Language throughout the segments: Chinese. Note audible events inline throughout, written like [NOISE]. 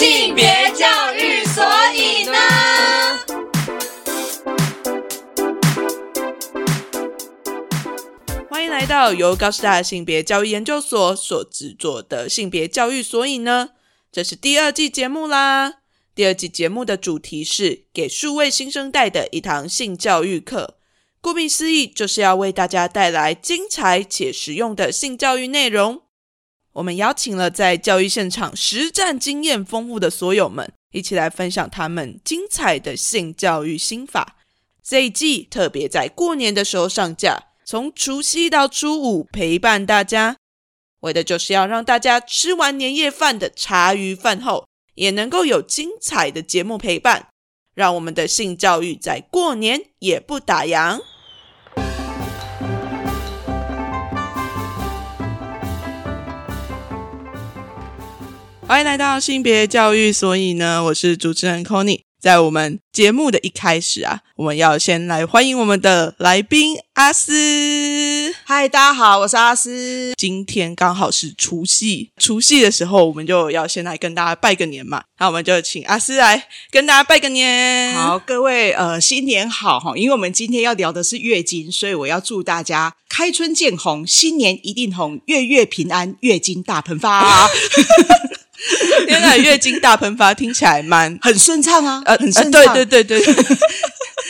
性别教育，所以呢？欢迎来到由高师大性别教育研究所所制作的性别教育，所以呢，这是第二季节目啦。第二季节目的主题是给数位新生代的一堂性教育课。顾名思义，就是要为大家带来精彩且实用的性教育内容。我们邀请了在教育现场实战经验丰富的所有们，一起来分享他们精彩的性教育心法。这一季特别在过年的时候上架，从除夕到初五陪伴大家，为的就是要让大家吃完年夜饭的茶余饭后，也能够有精彩的节目陪伴，让我们的性教育在过年也不打烊。欢迎来到性别教育，所以呢，我是主持人 c o n y 在我们节目的一开始啊，我们要先来欢迎我们的来宾阿斯。嗨，大家好，我是阿斯。今天刚好是除夕，除夕的时候我们就要先来跟大家拜个年嘛。那我们就请阿斯来跟大家拜个年。好，各位呃，新年好哈！因为我们今天要聊的是月经，所以我要祝大家开春见红，新年一定红，月月平安，月经大喷发。[LAUGHS] 天哪，月经大喷发听起来蛮很顺畅啊，呃，很顺畅。对对对对。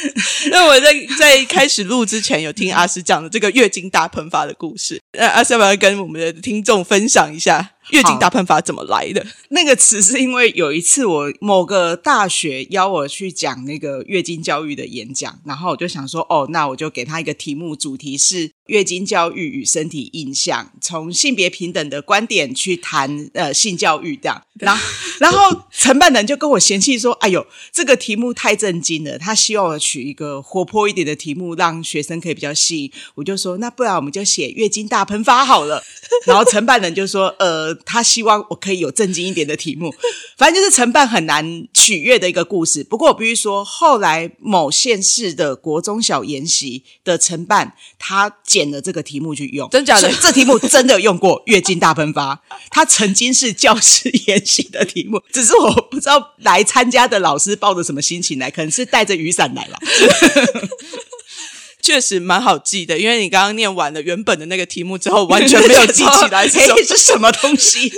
[LAUGHS] 那我在在开始录之前，有听阿诗讲的这个月经大喷发的故事。那阿诗要不要跟我们的听众分享一下？月经大喷发怎么来的？[LAUGHS] 那个词是因为有一次我某个大学邀我去讲那个月经教育的演讲，然后我就想说，哦，那我就给他一个题目，主题是月经教育与身体印象，从性别平等的观点去谈呃性教育这样。然后，然后承办人就跟我嫌弃说，哎呦，这个题目太震惊了，他希望我取一个活泼一点的题目，让学生可以比较吸引。我就说，那不然我们就写月经大喷发好了。[LAUGHS] 然后承办人就说，呃。他希望我可以有震惊一点的题目，反正就是承办很难取悦的一个故事。不过我必须说，后来某县市的国中小研习的承办，他捡了这个题目去用，真假的？这题目真的用过月经大喷发，他曾经是教师研习的题目，只是我不知道来参加的老师抱着什么心情来，可能是带着雨伞来了。确实蛮好记的，因为你刚刚念完了原本的那个题目之后，完全没有记起来是什么 [LAUGHS] 东西。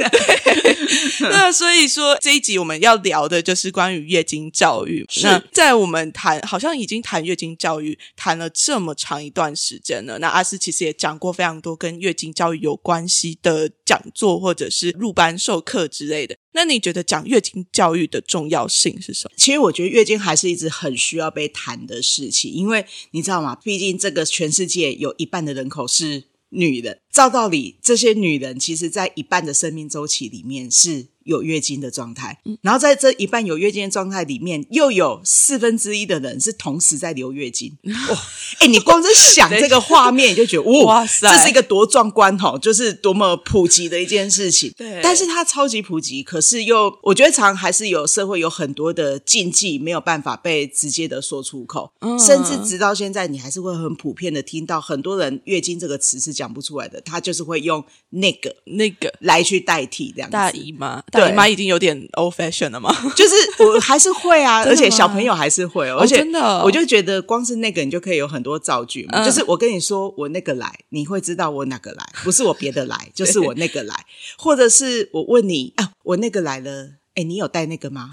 [LAUGHS] 那所以说这一集我们要聊的就是关于月经教育。那在我们谈，好像已经谈月经教育谈了这么长一段时间了。那阿斯其实也讲过非常多跟月经教育有关系的讲座，或者是入班授课之类的。那你觉得讲月经教育的重要性是什么？其实我觉得月经还是一直很需要被谈的事情，因为你知道吗？毕竟这个全世界有一半的人口是女人，照道理，这些女人其实在一半的生命周期里面是。有月经的状态，然后在这一半有月经的状态里面，又有四分之一的人是同时在流月经。[LAUGHS] 哇，哎，你光是想这个画面，你就觉得 [LAUGHS] 哇塞，这是一个多壮观哈，就是多么普及的一件事情。对，但是它超级普及，可是又我觉得常还是有社会有很多的禁忌，没有办法被直接的说出口，甚至直到现在，你还是会很普遍的听到很多人月经这个词是讲不出来的，他就是会用那个那个来去代替这样大姨妈。大姨妈已经有点 old fashion 了吗？[LAUGHS] 就是我还是会啊，[LAUGHS] 而且小朋友还是会，而且真的，我就觉得光是那个你就可以有很多造句嘛。就是我跟你说我那个来，你会知道我哪个来，不是我别的来，[LAUGHS] 就是我那个来，或者是我问你啊，我那个来了，哎，你有带那个吗？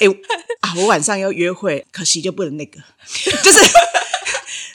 哎啊，我晚上要约会，可惜就不能那个，就是。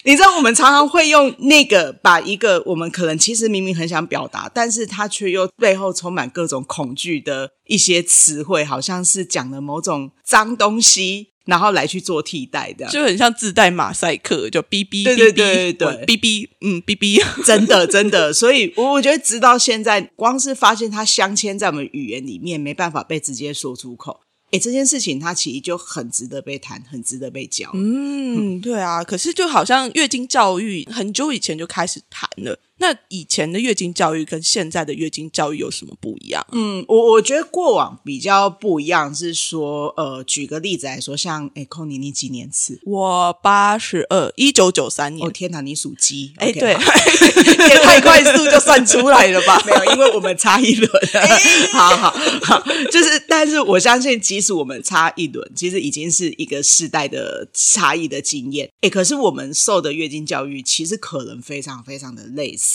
你知道，我们常常会用那个把一个我们可能其实明明很想表达，但是他却又背后充满各种恐惧的一些词汇，好像是讲了某种脏东西，然后来去做替代的，就很像自带马赛克，就哔哔哔哔对哔哔嗯哔哔，真的真的，[LAUGHS] 所以我我觉得直到现在，光是发现它镶嵌在我们语言里面，没办法被直接说出口。哎，这件事情它其实就很值得被谈，很值得被教。嗯，对啊。可是就好像月经教育很久以前就开始谈了，那以前的月经教育跟现在的月经教育有什么不一样？嗯，我我觉得过往比较不一样是说，呃，举个例子来说，像哎，寇尼，你几年次？我八十二，一九九三年。哦天哪，你属鸡？哎对，[LAUGHS] 也太快速就算出来了吧？[LAUGHS] 没有，因为我们差一轮。[LAUGHS] 好好好，就是，但是我相信，即使我们差一轮，其实已经是一个世代的差异的经验。哎，可是我们受的月经教育，其实可能非常非常的类似。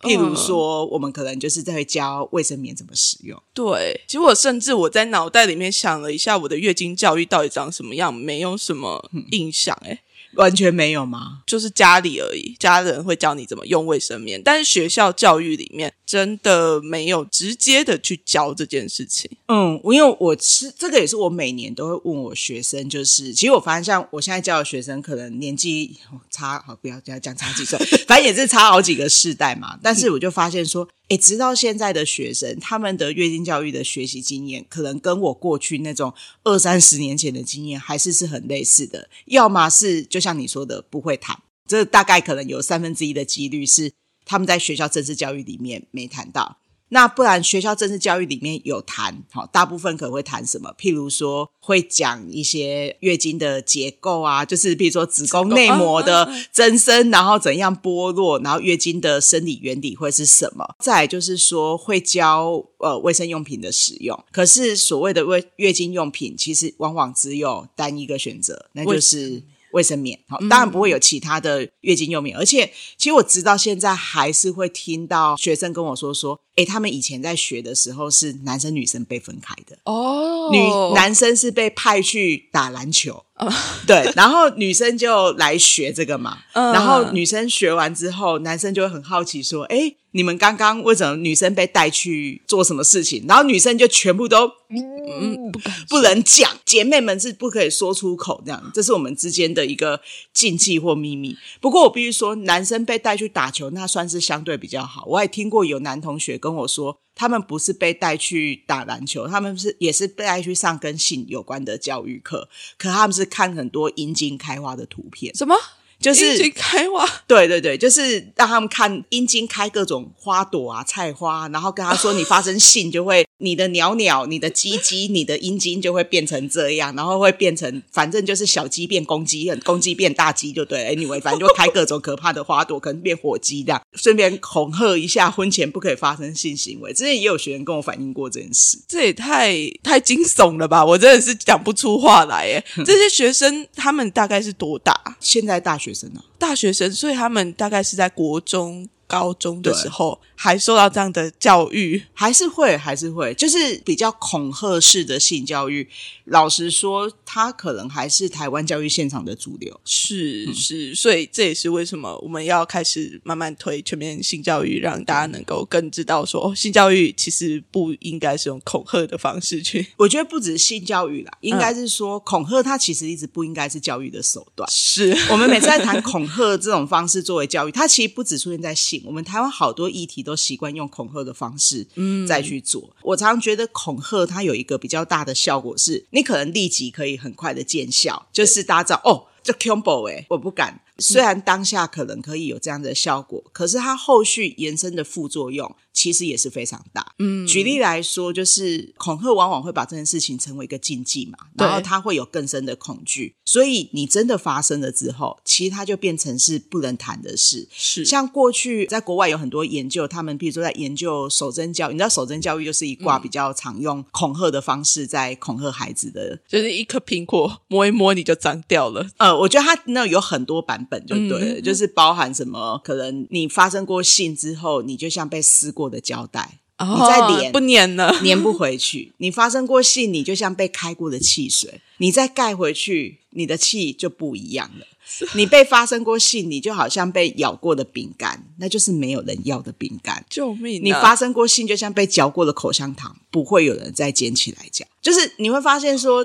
譬如说，我们可能就是在教卫生棉怎么使用。对，其实我甚至我在脑袋里面想了一下，我的月经教育到底长什么样，没有什么印象、哎、完全没有吗？就是家里而已，家人会教你怎么用卫生棉，但是学校教育里面真的没有直接的去教这件事情。嗯，因为我是这个也是我每年都会问我学生，就是其实我发现像我现在教的学生，可能年纪哦差好不要这样讲差几岁，[LAUGHS] 反正也是差好几个世代嘛。但是我就发现说，诶，直到现在的学生，他们的月经教育的学习经验，可能跟我过去那种二三十年前的经验还是是很类似的。要么是就像你说的不会谈，这大概可能有三分之一的几率是他们在学校政治教育里面没谈到。那不然，学校政治教育里面有谈，好，大部分可能会谈什么？譬如说，会讲一些月经的结构啊，就是譬如说子宫内膜的增生，然后怎样剥落，然后月经的生理原理会是什么？再来就是说，会教呃卫生用品的使用。可是所谓的卫月经用品，其实往往只有单一个选择，那就是。卫生棉，好，当然不会有其他的月经用品，而且其实我直到现在还是会听到学生跟我说说，诶，他们以前在学的时候是男生女生被分开的，哦。女男生是被派去打篮球，[LAUGHS] 对，然后女生就来学这个嘛，嗯。然后女生学完之后，男生就会很好奇说，诶，你们刚刚为什么女生被带去做什么事情？然后女生就全部都嗯不不能讲，姐妹们是不可以说出口，这样，这是我们之间的一个禁忌或秘密。不过我必须说，男生被带去打球，那算是相对比较好。我也听过有男同学跟我说，他们不是被带去打篮球，他们是也是被带去上跟性有关的教育课，可他们是看很多阴茎开花的图片，什么？就是开花。对对对，就是让他们看阴茎开各种花朵啊、菜花，然后跟他说你发生性就会你的鸟鸟、你的鸡鸡、[LAUGHS] 你的阴茎就会变成这样，然后会变成反正就是小鸡变公鸡，公鸡变大鸡就对了。Anyway，反正就开各种可怕的花朵，可能变火鸡这样，顺便恐吓一下婚前不可以发生性行为。之前也有学员跟我反映过这件事。这也太太惊悚了吧！我真的是讲不出话来耶。[LAUGHS] 这些学生他们大概是多大？现在大学生啊，大学生，所以他们大概是在国中、高中的时候还受到这样的教育。还是会，还是会，就是比较恐吓式的性教育。老实说，它可能还是台湾教育现场的主流。是是，所以这也是为什么我们要开始慢慢推全面性教育，让大家能够更知道说，哦，性教育其实不应该是用恐吓的方式去。[LAUGHS] 我觉得不只是性教育啦，应该是说恐吓，它其实一直不应该是教育的手段。是，我们每次在谈恐吓这种方式作为教育，它其实不只出现在性，我们台湾好多议题都习惯用恐吓的方式，嗯，再去做。我常常觉得恐吓它有一个比较大的效果是，你可能立即可以很快的见效，就是大家知道哦，这 combo 哎，我不敢。虽然当下可能可以有这样的效果，可是它后续延伸的副作用其实也是非常大。嗯，举例来说，就是恐吓往往会把这件事情成为一个禁忌嘛，然后对它会有更深的恐惧，所以你真的发生了之后，其实它就变成是不能谈的事。是像过去在国外有很多研究，他们比如说在研究守贞教育，你知道守贞教育就是一挂比较常用恐吓的方式在恐吓孩子的就是一颗苹果摸一摸你就脏掉了。呃，我觉得它那有很多版本，就对了，嗯就是包含什么，可能你发生过性之后，你就像被撕过的胶带，哦你再粘不粘了，粘不回去；你发生过性，你就像被开过的汽水，你再盖回去，你的气就不一样了。你被发生过性，你就好像被咬过的饼干，那就是没有人要的饼干。救命啊！你发生过性，就像被嚼过的口香糖，不会有人再捡起来嚼。就是你会发现说，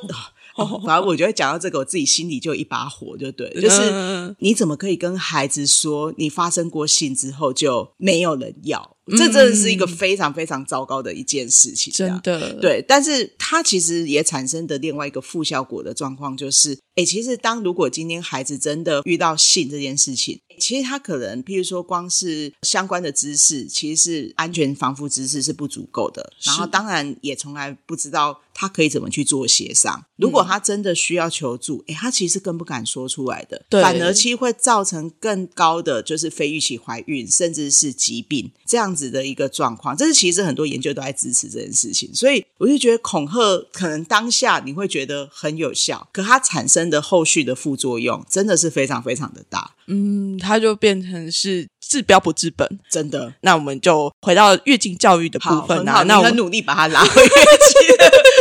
哦，反正我觉得讲到这个，我自己心里就有一把火，就对，就是嗯你怎么可以跟孩子说，你发生过性之后就没有人要？这真的是一个非常非常糟糕的一件事情，真的，对。但是它其实也产生的另外一个负效果的状况就是，哎，其实当如果今天孩子真的遇到性这件事情，其实他可能，譬如说，光是相关的知识，其实是安全防护知识是不足够的，然后当然也从来不知道。他可以怎么去做协商？如果他真的需要求助，哎，他其实更不敢说出来的，反而其实会造成更高的就是非预期怀孕，甚至是疾病这样子的一个状况。这是其实很多研究都在支持这件事情，所以我就觉得恐吓可能当下你会觉得很有效，可它产生的后续的副作用真的是非常非常的大。嗯，它就变成是治标不治本，真的。那我们就回到月经教育的部分啊，那我很努力把它拉 [LAUGHS] 回月经。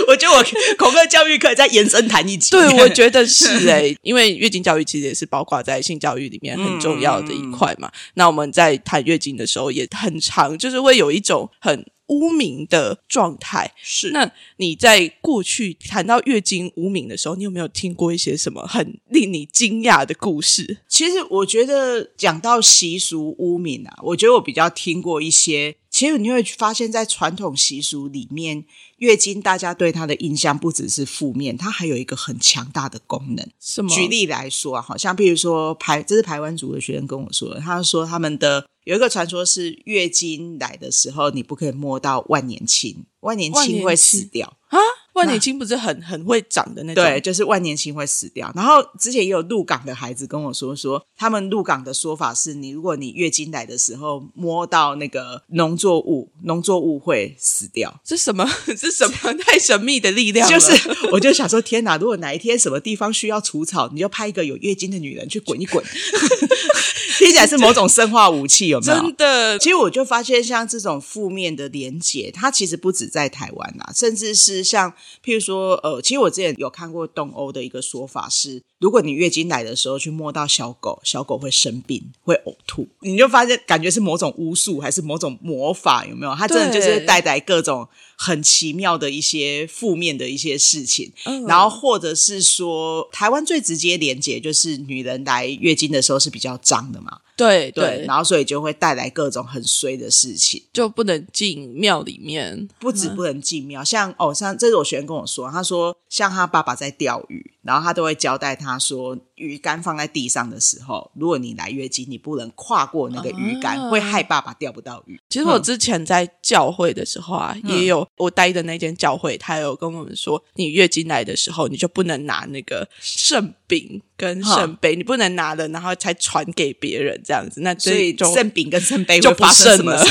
我觉得我恐吓教育可以再延伸谈一集。对，我觉得是哎，[LAUGHS] 因为月经教育其实也是包括在性教育里面很重要的一块嘛。那我们在谈月经的时候也很长，就是会有一种很污名的状态。是，那你在过去谈到月经污名的时候，你有没有听过一些什么很令你惊讶的故事？其实我觉得讲到习俗污名啊，我觉得我比较听过一些。其实你会发现在传统习俗里面。月经，大家对它的印象不只是负面，它还有一个很强大的功能。什么？举例来说啊，好像比如说排，这是排湾族的学生跟我说的，他说他们的有一个传说是月经来的时候，你不可以摸到万年青，万年青会死掉啊。万年青不是很很会长的那种，对，就是万年青会死掉。然后之前也有鹿港的孩子跟我说，说他们鹿港的说法是，你如果你月经来的时候摸到那个农作物，农作物会死掉。这什么？[LAUGHS] 这什么太神秘的力量？就是，我就想说，天哪！如果哪一天什么地方需要除草，你就派一个有月经的女人去滚一滚，[LAUGHS] 听起来是某种生化武器，有没有？真的。其实我就发现，像这种负面的连结，它其实不止在台湾啊，甚至是像。譬如说，呃，其实我之前有看过东欧的一个说法是，如果你月经来的时候去摸到小狗，小狗会生病，会呕吐，你就发现感觉是某种巫术还是某种魔法，有没有？它真的就是带来各种很奇妙的一些负面的一些事情。然后或者是说，台湾最直接连接就是女人来月经的时候是比较脏的嘛。对对，然后所以就会带来各种很衰的事情，就不能进庙里面，不止不能进庙，像哦，像这是我学生跟我说，他说像他爸爸在钓鱼，然后他都会交代他说，鱼竿放在地上的时候，如果你来月经，你不能跨过那个鱼竿，会害爸爸钓不到鱼。其实我之前在教会的时候啊，也有我待的那间教会，他有跟我们说，你月经来的时候，你就不能拿那个圣饼。跟圣杯，你不能拿了，然后才传给别人这样子。那所以圣饼跟圣杯就不剩了。[LAUGHS]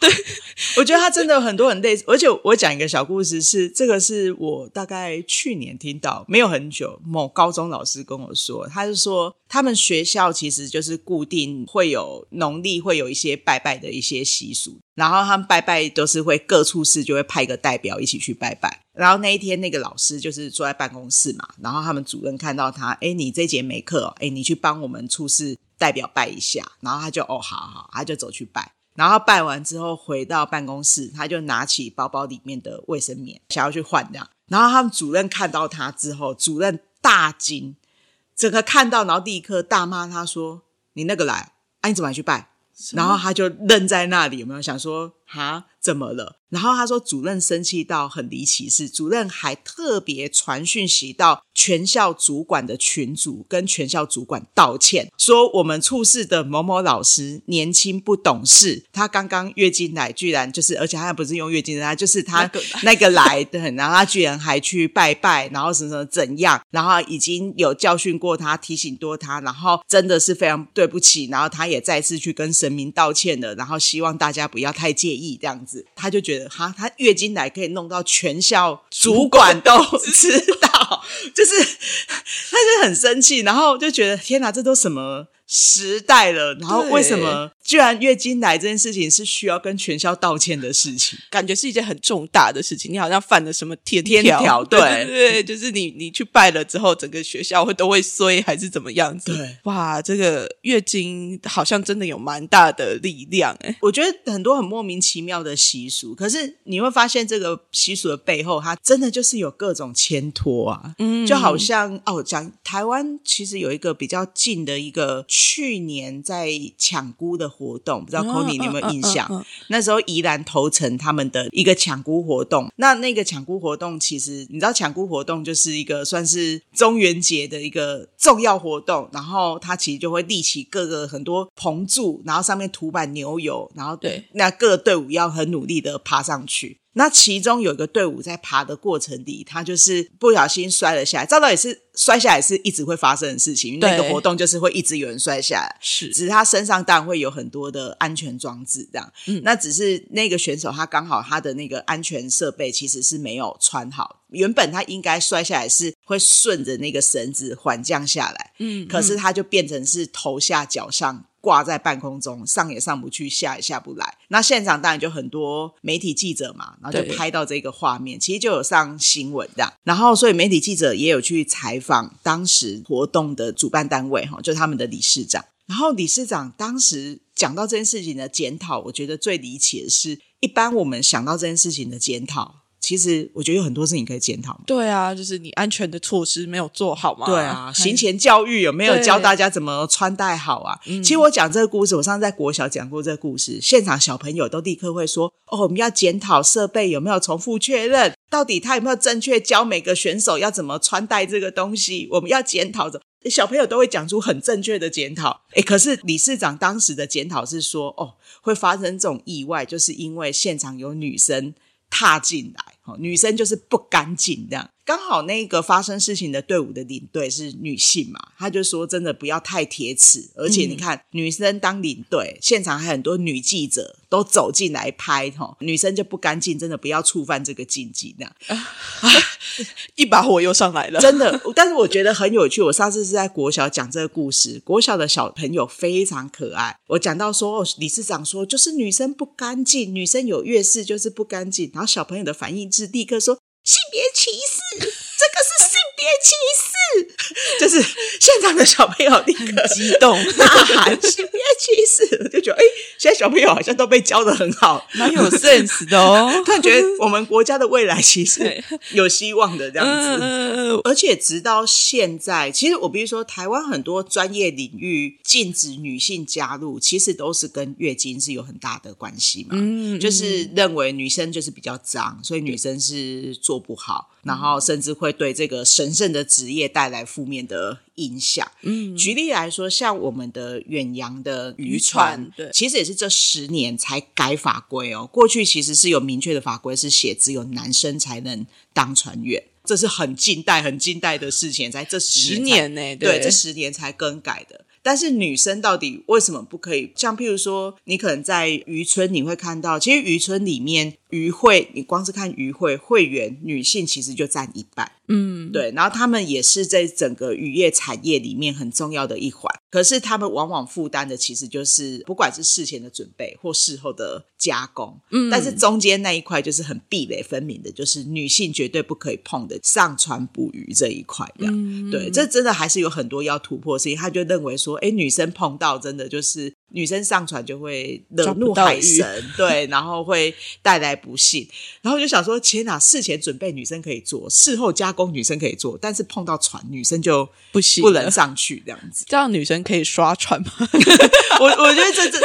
对，[LAUGHS] 我觉得他真的很多很类似。而且我讲一个小故事，是这个是我大概去年听到，没有很久。某高中老师跟我说，他是说他们学校其实就是固定会有农历会有一些拜拜的一些习俗，然后他们拜拜都是会各处室就会派一个代表一起去拜拜。然后那一天，那个老师就是坐在办公室嘛，然后他们主任看到他，哎，你这节没课，哎，你去帮我们处事代表拜一下。然后他就哦，好好，他就走去拜。然后拜完之后回到办公室，他就拿起包包里面的卫生棉，想要去换这样。然后他们主任看到他之后，主任大惊，整个看到，然后立刻大骂他说：“你那个来，啊，你怎么还去拜？”然后他就愣在那里，有没有想说，哈，怎么了？然后他说，主任生气到很离奇，是主任还特别传讯息到全校主管的群组，跟全校主管道歉，说我们处事的某某老师年轻不懂事，他刚刚月经来，居然就是，而且他不是用月经来，就是他那个来的，然后他居然还去拜拜，然后什么什么怎样，然后已经有教训过他，提醒多他，然后真的是非常对不起，然后他也再次去跟神明道歉了，然后希望大家不要太介意这样子，他就觉得。哈，他月经来可以弄到全校主管都知道，就是他就很生气，然后就觉得天哪，这都什么？时代了，然后为什么居然月经来这件事情是需要跟全校道歉的事情？感觉是一件很重大的事情，你好像犯了什么天天条？对 [LAUGHS] 对，就是你你去拜了之后，整个学校会都会衰还是怎么样子？对，哇，这个月经好像真的有蛮大的力量哎。我觉得很多很莫名其妙的习俗，可是你会发现这个习俗的背后，它真的就是有各种牵拖啊。嗯，就好像哦，讲台湾其实有一个比较近的一个。去年在抢菇的活动，不知道 c o n y 你有没有印象？那时候宜兰头城他们的一个抢菇活动，那那个抢菇活动其实你知道，抢菇活动就是一个算是中元节的一个重要活动，然后它其实就会立起各个很多棚柱，然后上面涂满牛油，然后对那各个队伍要很努力的爬上去。那其中有一个队伍在爬的过程里，他就是不小心摔了下来。照道理是摔下来是一直会发生的事情，因为那个活动就是会一直有人摔下来。是只是他身上当然会有很多的安全装置，这样。嗯那只是那个选手他刚好他的那个安全设备其实是没有穿好，原本他应该摔下来是会顺着那个绳子缓降下来，嗯可是他就变成是头下脚上。挂在半空中，上也上不去，下也下不来。那现场当然就很多媒体记者嘛，然后就拍到这个画面，其实就有上新闻的。然后，所以媒体记者也有去采访当时活动的主办单位哈，就是他们的理事长。然后理事长当时讲到这件事情的检讨，我觉得最离奇的是，一般我们想到这件事情的检讨，其实我觉得有很多事情可以检讨嘛。对啊，就是你安全的措施没有做好嘛。对啊，行前教育有没有教大家怎么穿戴好啊？其实我讲这个故事，我上次在国小讲过这个故事，现场小朋友都立刻会说：“哦，我们要检讨设备有没有重复确认，到底他有没有正确教每个选手要怎么穿戴这个东西？我们要检讨的。”小朋友都会讲出很正确的检讨，诶，可是理事长当时的检讨是说，哦，会发生这种意外，就是因为现场有女生踏进来，哦，女生就是不干净这样。刚好那个发生事情的队伍的领队是女性嘛，她就说真的不要太铁齿，而且你看、女生当领队，现场还很多女记者都走进来拍，哈，女生就不干净，真的不要触犯这个禁忌这样。一把火又上来了。真的，但是我觉得很有趣。我上次是在国小讲这个故事，国小的小朋友非常可爱。我讲到说，哦，理事长说就是女生不干净，女生有月事就是不干净，然后小朋友的反应是立刻说性别歧视，这个是别歧视，[LAUGHS] 就是现场的小朋友立刻激动，呐喊性别歧视，我就觉得哎，现在小朋友好像都被教的很好，蛮有 sense 的哦。[LAUGHS] 突然觉得我们国家的未来其实 [LAUGHS] 有希望的这样子。嗯，而且直到现在，其实我比如说，台湾很多专业领域禁止女性加入，其实都是跟月经是有很大的关系嘛。嗯就是认为女生就是比较脏，所以女生是做不好，然后甚至会对这个神圣的职业带来负面的影响。嗯举例来说，像我们的远洋的渔渔船船，对其实也是这十年才改法规哦。过去其实是有明确的法规，是写只有男生才能当船员，这是很近代、很近代的事情，在这十年呢，对，这十年才更改的。但是女生到底为什么不可以？像譬如说，你可能在渔村你会看到，其实渔村里面渔会，你光是看渔会会员，女性其实就占一半。嗯，对，然后他们也是在整个渔业产业里面很重要的一环。可是他们往往负担的其实就是不管是事前的准备或事后的加工，嗯，但是中间那一块就是很壁垒分明的，就是女性绝对不可以碰的上船捕鱼这一块的。嗯对，这真的还是有很多要突破的事情。他就认为说，哎，女生碰到真的就是女生上船就会惹怒海神，对，然后会带来不幸。然后我就想说，天哪！事前准备女生可以做，事后加工女生可以做，但是碰到船，女生就不行不能上去这样子。这样女生可以刷船吗？[LAUGHS] 我我觉得这这，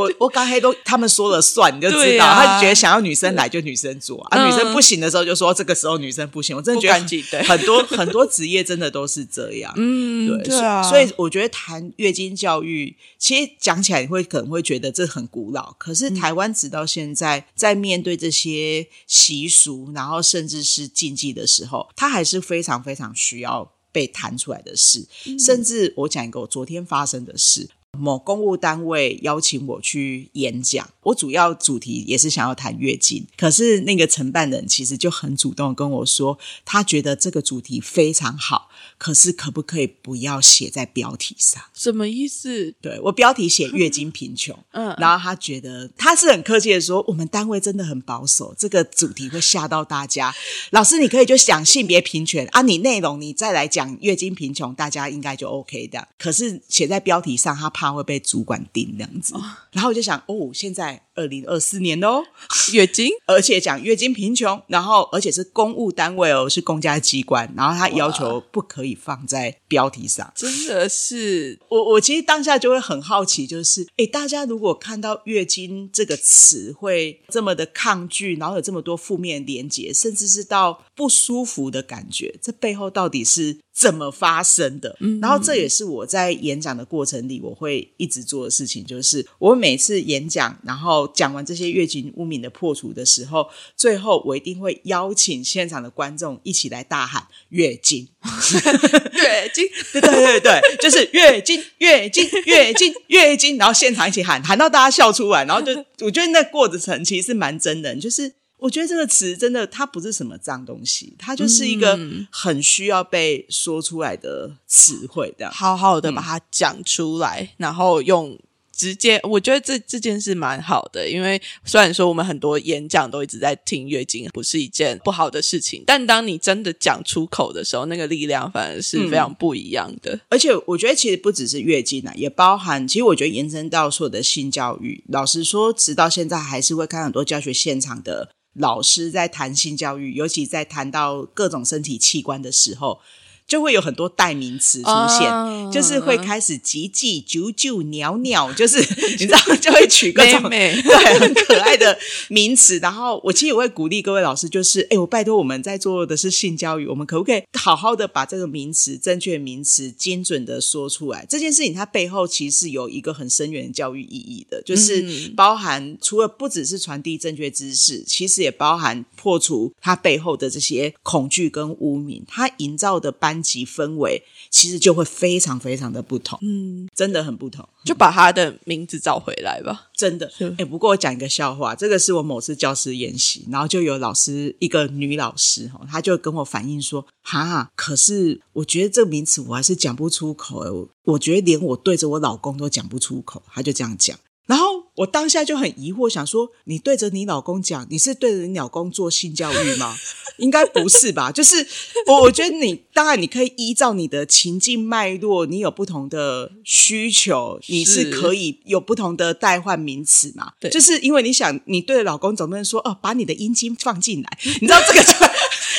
我我刚才都他们说了算，你就知道，他觉得想要女生来就女生做啊，嗯女生不行的时候就说这个时候女生不行。我真的觉得很多很多职业真的都是这样。嗯，对，对啊，所以所以我觉得谈月经教育，其实讲起来你会可能会觉得这很古老，可嗯是台湾直到现在在面对这些习俗，然后甚至是禁忌的时候，它还是非常非常需要被谈出来的事。嗯甚至我讲一个我昨天发生的事。某公务单位邀请我去演讲，我主要主题也是想要谈月经，可是那个承办人其实就很主动跟我说，他觉得这个主题非常好，可是可不可以不要写在标题上？什么意思？对我标题写月经贫穷，[LAUGHS] 嗯然后他觉得他是很客气的说，我们单位真的很保守，这个主题会吓到大家。老师，你可以就想性别平权啊，你内容你再来讲月经贫穷，大家应该就 OK 的。可是写在标题上，他怕他会被主管盯这样子。然后我就想，哦，现在二零二四年哦，[LAUGHS] 月经，[LAUGHS] 而且讲月经贫穷，然后而且是公务单位哦，是公家机关，然后他要求不可以放在标题上。真的是我我其实当下就会很好奇，就是哎，大家如果看到月经这个词会这么的抗拒，然后有这么多负面连结，甚至是到不舒服的感觉，这背后到底是怎么发生的？然后这也是我在演讲的过程里，我会一直做的事情，就是我每次演讲，然后讲完这些月经污名的破除的时候，最后我一定会邀请现场的观众一起来大喊“月经”，[LAUGHS] 月经，[LAUGHS] 对对对对，就是月经，月经，月经，[LAUGHS] 月经，然后现场一起喊，喊到大家笑出来，然后就我觉得那过程其实是蛮真的，就是我觉得这个词真的它不是什么脏东西，它就是一个很需要被说出来的词汇，这样。好好的把它讲出来，然后用。直接，我觉得这这件事蛮好的，因为虽然说我们很多演讲都一直在听月经，不是一件不好的事情，但当你真的讲出口的时候，那个力量反而是非常不一样的。而且我觉得其实不只是月经啊，也包含，其实我觉得延伸到所有的性教育。老实说，直到现在还是会看很多教学现场的老师在谈性教育，尤其在谈到各种身体器官的时候。就会有很多代名词出现，就是会开始叽叽、啾啾、鸟鸟，就是 [LAUGHS] 你知道，就会取各种 [LAUGHS] [LAUGHS] 对很可爱的名词。然后我其实也会鼓励各位老师，就是哎，我拜托我们在做的是性教育，我们可不可以好好的把这个名词、正确名词精准的说出来？这件事情它背后其实有一个很深远的教育意义的，就是包含除了不只是传递正确知识，其实也包含破除它背后的这些恐惧跟污名，它营造的班。级氛围其实就会非常非常的不同，嗯，真的很不同。就把他的名字找回来吧，[LAUGHS] 真的。哎，不过我讲一个笑话，这个是我某次教师演习，然后就有老师一个女老师哈，她就跟我反映说：“哈，可是我觉得这个名词我还是讲不出口，我我觉得连我对着我老公都讲不出口。”她就这样讲。然后我当下就很疑惑，想说：你对着你老公讲，你是对着你老公做性教育吗？应该不是吧？就是我，我觉得你当然你可以依照你的情境脉络，你有不同的需求，你是可以有不同的代换名词嘛？对，就是因为你想，你对着老公总不能说哦，把你的阴茎放进来，你知道这个就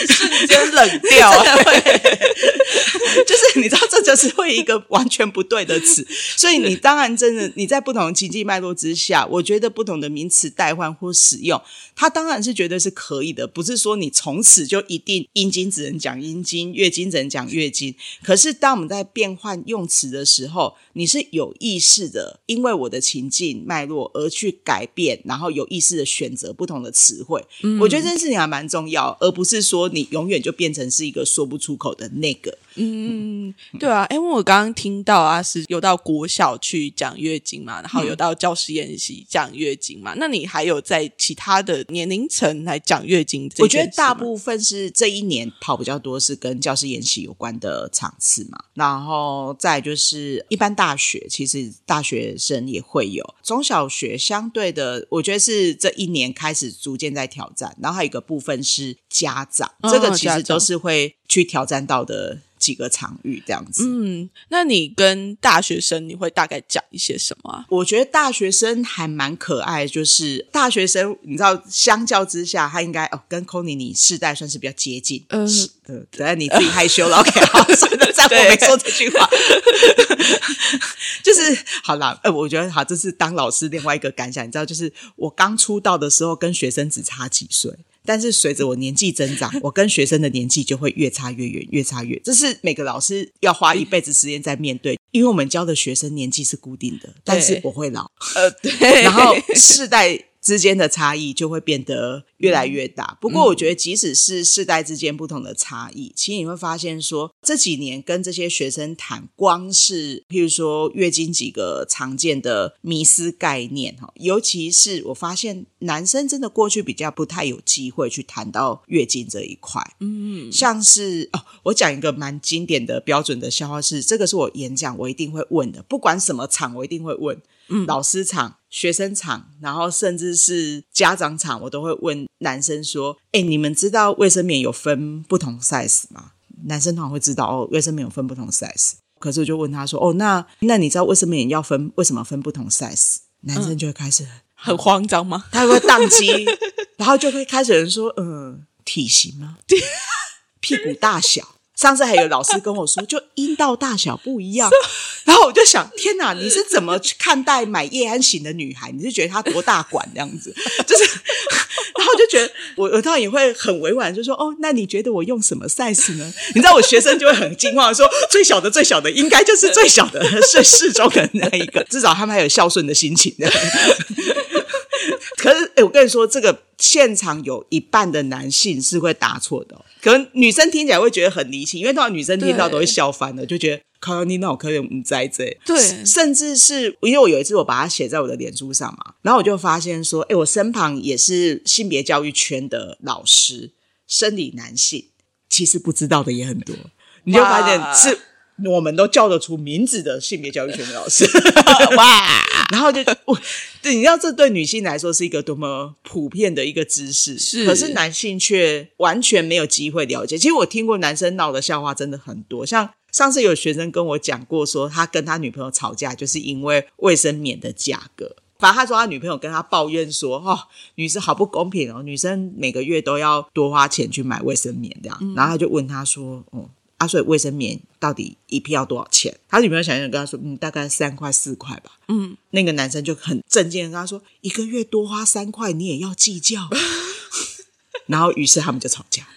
[LAUGHS] 瞬间冷掉 [LAUGHS] [LAUGHS] [LAUGHS] 就是你知道这就是会一个完全不对的词，[LAUGHS] 所以你当然真的你在不同的情境脉络之下，我觉得不同的名词代换或使用，它当然是绝对是可以的，不是说你从此就一定阴茎只能讲阴茎，月经只能讲月经。可是当我们在变换用词的时候，你是有意识的，因为我的情境脉络而去改变，然后有意识的选择不同的词汇。我觉得这件事情还蛮重要，而不是说你永远就变成是一个说不出口的那个。嗯，对啊，因为我刚刚听到啊，是有到国小去讲月经嘛，然后有到教师演习讲月经嘛，那你还有在其他的年龄层来讲月经？我觉得大部分是这一年跑比较多，是跟教师演习有关的场次嘛，然后再就是一般大学，其实大学生也会有，中小学相对的，我觉得是这一年开始逐渐在挑战，然后还有一个部分是家长，这个其实都是会去挑战到的。几个场域这样子，嗯，那你跟大学生你会大概讲一些什么？我觉得大学生还蛮可爱，就是大学生，你知道，相较之下，他应该哦，跟 c o n y 你世代算是比较接近，嗯，对，等下你自己害羞了，OK，好，算了，再我没说这句话，[LAUGHS] 就是好了，呃，我觉得好，这是当老师另外一个感想，你知道，就是我刚出道的时候，跟学生只差几岁。但是随着我年纪增长，[LAUGHS] 我跟学生的年纪就会越差越远，越差越。这是每个老师要花一辈子时间在面对，因为我们教的学生年纪是固定的，但是我会老，呃，对，[LAUGHS] 然后世代。之间的差异就会变得越来越大。不过，我觉得即使是世代之间不同的差异，其实你会发现说，这几年跟这些学生谈，光是譬如说月经几个常见的迷思概念哈，尤其是我发现男生真的过去比较不太有机会去谈到月经这一块。嗯，像是哦，我讲一个蛮经典的标准的笑话，是这个是我演讲我一定会问的，不管什么场我一定会问。老师场、学生场，然后甚至是家长场，我都会问男生说：“哎，你们知道卫生棉有分不同 size 吗？”男生通常会知道哦，卫生棉有分不同 size。可是我就问他说：“哦，那那你知道卫生棉要分为什么分不同 size？” 男生就会开始很慌张吗？他会宕机，[LAUGHS] 然后就会开始有人说：“嗯、体型吗？[LAUGHS] 屁股大小。”上次还有老师跟我说，就阴道大小不一样，[LAUGHS] 然后我就想，天哪，你是怎么去看待买叶安型的女孩？你是觉得她多大管这样子？[LAUGHS] 就是，然后就觉得我我当然也会很委婉，就说哦，那你觉得我用什么 size 呢？你知道我学生就会很惊慌，说最小的最小的应该就是最小的，是 [LAUGHS] 适中的那一个，至少他们还有孝顺的心情的。[LAUGHS] 可是，哎，我跟你说，这个现场有一半的男性是会答错的、哦，可能女生听起来会觉得很离奇，因为通常女生听到都会笑翻了，就觉得靠你那我可能唔在这，对。甚至是因为我有一次我把它写在我的脸书上嘛，然后我就发现说，哎，我身旁也是性别教育圈的老师，生理男性，其实不知道的也很多，你就发现是。我们都叫得出名字的性别教育圈的老师，[LAUGHS] 哇，[LAUGHS] 然后就我，对，你知道这对女性来说是一个多么普遍的一个知识，是可是男性却完全没有机会了解。其实我听过男生闹的笑话真的很多，像上次有学生跟我讲过，说他跟他女朋友吵架，就是因为卫生棉的价格。反正他说他女朋友跟他抱怨说：“哦，女生好不公平哦，女生每个月都要多花钱去买卫生棉这样。然后他就问他说：“哦，啊，所以卫生棉到底一片要多少钱？”他女朋友想想跟他说：“嗯，大概三块四块吧。”嗯，那个男生就很震惊的跟他说：“一个月多花三块，你也要计较？[LAUGHS] ”然后于是他们就吵架。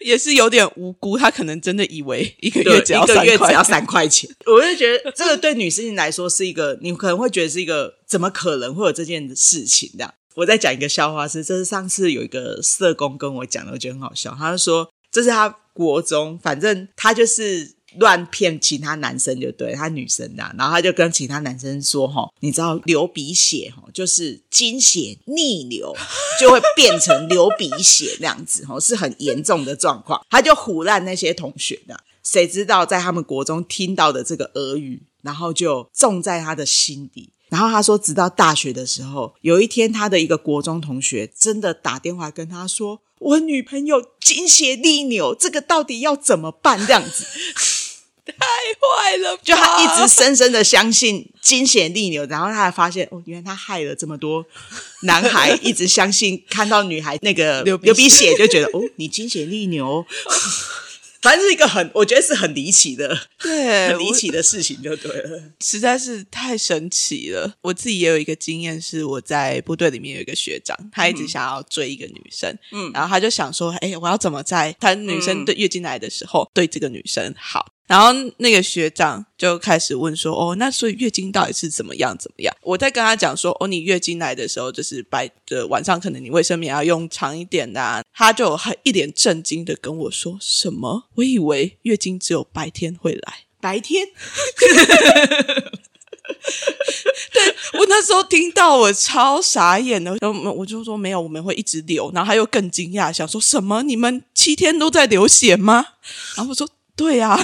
也是有点无辜，他可能真的以为一个，月只要一个三块，月只要三块钱，[LAUGHS] 我就觉得这个对女性来说是一个，你可能会觉得是一个怎么可能会有这件事情这样。我再讲一个笑话是，这是上次有一个社工跟我讲的，我觉得很好笑。他就说这是他国中，反正他就是乱骗其他男生，就对他女生的，然后他就跟其他男生说：“哈，你知道流鼻血哈，就是经血逆流，就会变成流鼻血那样子，哈，是很严重的状况。”他就唬烂那些同学的，[LAUGHS] 谁知道在他们国中听到的这个俄语，然后就种在他的心底。然后他说，直到大学的时候，有一天他的一个国中同学真的打电话跟他说：“我女朋友经血逆流，这个到底要怎么办？”这样子，[LAUGHS] 太坏了吧，就他一直深深的相信经血逆流，然后他还发现哦，原来他害了这么多男孩，一直相信看到女孩那个流鼻流鼻血就觉得哦，你经血逆流。[LAUGHS] 反正是一个很，我觉得是很离奇的、对，[LAUGHS] 很离奇的事情，就对了。实在是太神奇了。我自己也有一个经验，是我在部队里面有一个学长，他一直想要追一个女生，嗯然后他就想说，哎，我要怎么在他女生对月经来的时候、对这个女生好？然后那个学长就开始问说：“哦，那所以月经到底是怎么样？怎么样？”我在跟他讲说：“哦，你月经来的时候，就是白的晚上，可能你卫生棉要用长一点的、”他就很一脸震惊的跟我说：“什么？我以为月经只有白天会来。”白天对我那时候听到我超傻眼的，然后我就说没有，我们会一直流。然后他又更惊讶，想说什么？你们七天都在流血吗？然后我说对啊，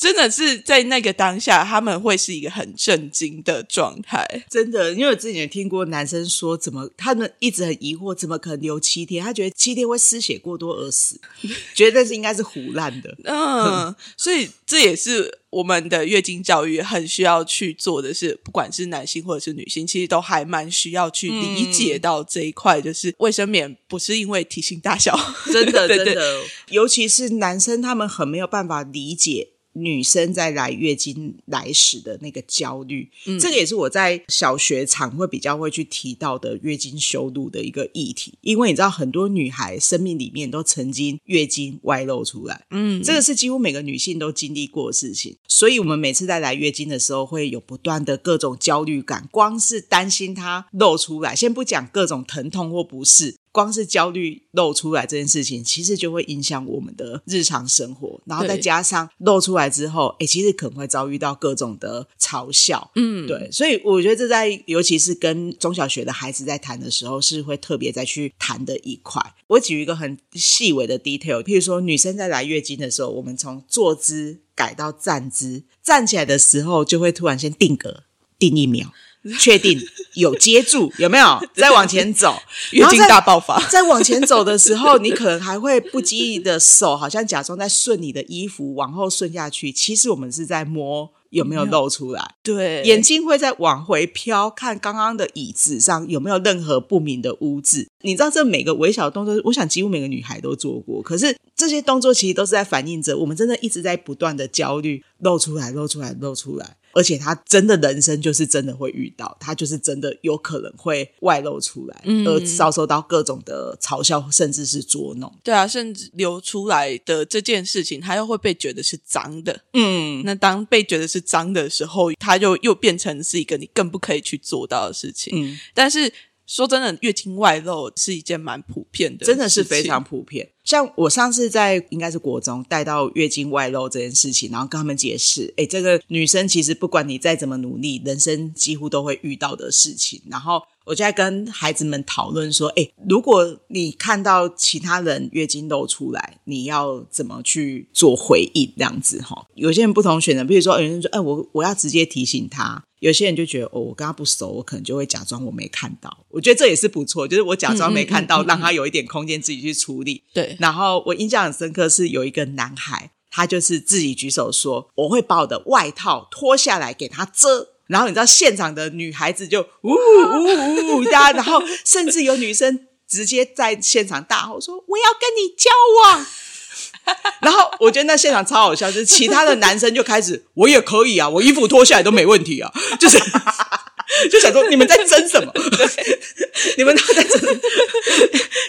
真的是在那个当下，他们会是一个很震惊的状态。真的，因为我之前也听过男生说，怎么他们一直很疑惑，怎么可能留七天？他觉得七天会失血过多而死，[LAUGHS] 觉得是应该是胡乱的。嗯，所以这也是我们的月经教育很需要去做的是，不管是男性或者是女性，其实都还蛮需要去理解到这一块，就是卫生棉不是因为体型大小，真的，[LAUGHS] 真的，尤其是男生，他们很没有办法理解。女生在来月经来时的那个焦虑，这个也是我在小学常会比较会去提到的月经修路的一个议题。因为你知道，很多女孩生命里面都曾经月经外露出来，嗯，这个是几乎每个女性都经历过的事情，所以我们每次在来月经的时候，会有不断的各种焦虑感。光是担心它露出来，先不讲各种疼痛或不适，光是焦虑露出来这件事情，其实就会影响我们的日常生活。然后再加上露出来之后，哎，其实可能会遭遇到各种的嘲笑。嗯，对，所以我觉得这在尤其是跟中小学的孩子在谈的时候，是会特别再去谈的一块。我举一个很细微的 detail，譬如说女生在来月经的时候，我们从坐姿改到站姿，站起来的时候就会突然先定格定一秒，[LAUGHS] 确定有接住，[LAUGHS] 有没有？再往前走，月经大爆发。[LAUGHS] 再往前走的时候，你可能还会不经意的手，好像假装在顺你的衣服往后顺下去，其实我们是在摸。有没有露出来？对，眼睛会在往回飘，看刚刚的椅子上有没有任何不明的污渍。你知道，这每个微小动作，我想几乎每个女孩都做过。可是这些动作其实都是在反映着我们真的一直在不断的焦虑，露出来，露出来，露出来。而且他真的人生就是真的会遇到，他就是真的有可能会外露出来，而遭受到各种的嘲笑，甚至是捉弄。对啊，甚至流出来的这件事情，他又会被觉得是脏的。嗯，那当被觉得是脏的时候，他就又变成是一个你更不可以去做到的事情。嗯，但是。说真的，月经外露是一件蛮普遍的，真的是非常普遍。像我上次在应该是国中带到月经外露这件事情，然后跟他们解释，哎，这个女生其实不管你再怎么努力，人生几乎都会遇到的事情。然后我就在跟孩子们讨论说，哎，如果你看到其他人月经露出来，你要怎么去做回应？这样子哈，有些人不同选择，比如说有人说，哎，我我要直接提醒他。有些人就觉得哦，我跟他不熟，我可能就会假装我没看到。我觉得这也是不错，就是我假装没看到，让他有一点空间自己去处理。对。然后我印象很深刻是有一个男孩，他就是自己举手说：“我会把我的外套脱下来给他遮。”然后你知道现场的女孩子就呜呜呜哒，[LAUGHS] 然后甚至有女生直接在现场大吼说：“我要跟你交往。”然后我觉得那现场超好笑，就是其他的男生就开始，我也可以啊，我衣服脱下来都没问题啊，就是。就想说你们在争什么？[LAUGHS] 你们都在争。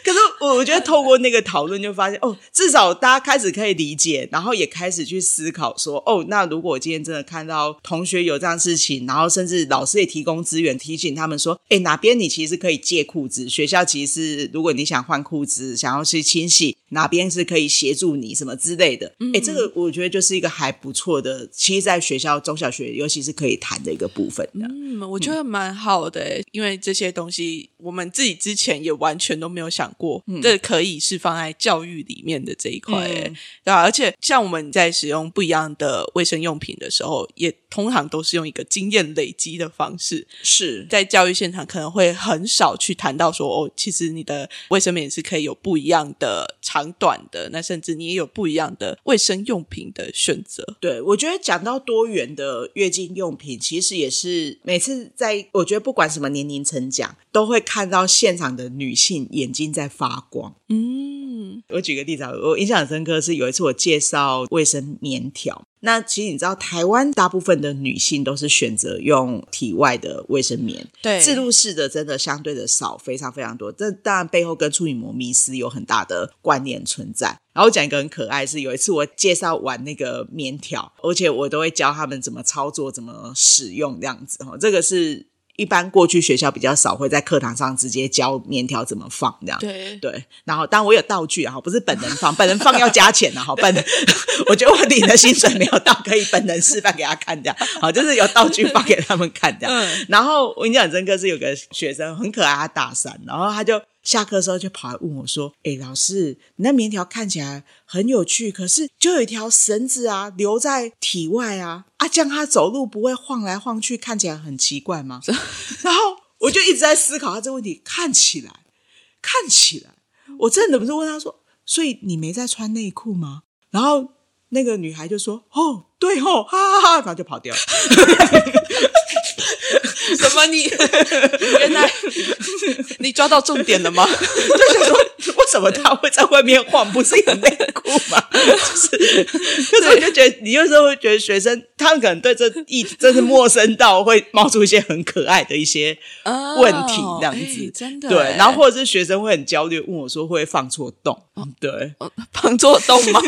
可是我我觉得透过那个讨论，就发现哦，至少大家开始可以理解，然后也开始去思考说，哦，那如果我今天真的看到同学有这样事情，然后甚至老师也提供资源提醒他们说，哎，哪边你其实可以借裤子，学校其实如果你想换裤子，想要去清洗，哪边是可以协助你什么之类的。哎，这个我觉得就是一个还不错的，其实在学校中小学尤其是可以谈的一个部分的。嗯，我觉得。蛮好的，因为这些东西我们自己之前也完全都没有想过，这可以是放在教育里面的这一块，对吧？而且像我们在使用不一样的卫生用品的时候，也通常都是用一个经验累积的方式。是在教育现场可能会很少去谈到说，哦，其实你的卫生棉是可以有不一样的长短的，那甚至你也有不一样的卫生用品的选择。对我觉得讲到多元的月经用品，其实也是每次在在我觉得不管什么年龄层讲，都会看到现场的女性眼睛在发光。嗯，我举个例子啊，我印象很深刻是有一次我介绍卫生棉条。那其实你知道，台湾大部分的女性都是选择用体外的卫生棉，对，自入式的真的相对的少，非常非常多。这当然背后跟处女膜迷思有很大的关联存在。然后讲一个很可爱，是有一次我介绍完那个棉条，而且我都会教他们怎么操作、怎么使用这样子哈。这个是。一般过去学校比较少会在课堂上直接教面条怎么放这样，对对。然后当然我有道具啊，不是本人放，本人放要加钱的哈。本人 [LAUGHS] 我觉得我领的薪水没有到可以本人示范给他看这样，好就是有道具放给他们看这样。然后我印象很深刻是有个学生很可爱，他大三，然后他就。下课的时候就跑来问我说：“哎，老师，你那棉条看起来很有趣，可是就有一条绳子啊，留在体外啊，啊，这样他走路不会晃来晃去，看起来很奇怪吗？” [LAUGHS] 然后我就一直在思考他这个问题。看起来，看起来，我真的不是问他说：“所以你没在穿内裤吗？”然后那个女孩就说：“哦，对哦，哈哈哈！”然后就跑掉了。[LAUGHS] [LAUGHS] 什么？你原来 [LAUGHS] 你抓到重点了吗？[LAUGHS] 就想说，为什么他会在外面晃？不是有内裤吗？就是，就是我就觉得，你有时候会觉得学生他们可能对这一真是陌生到会冒出一些很可爱的一些问题，这样子，真的对。然后或者是学生会很焦虑，问我说会放错洞？对，放错洞吗？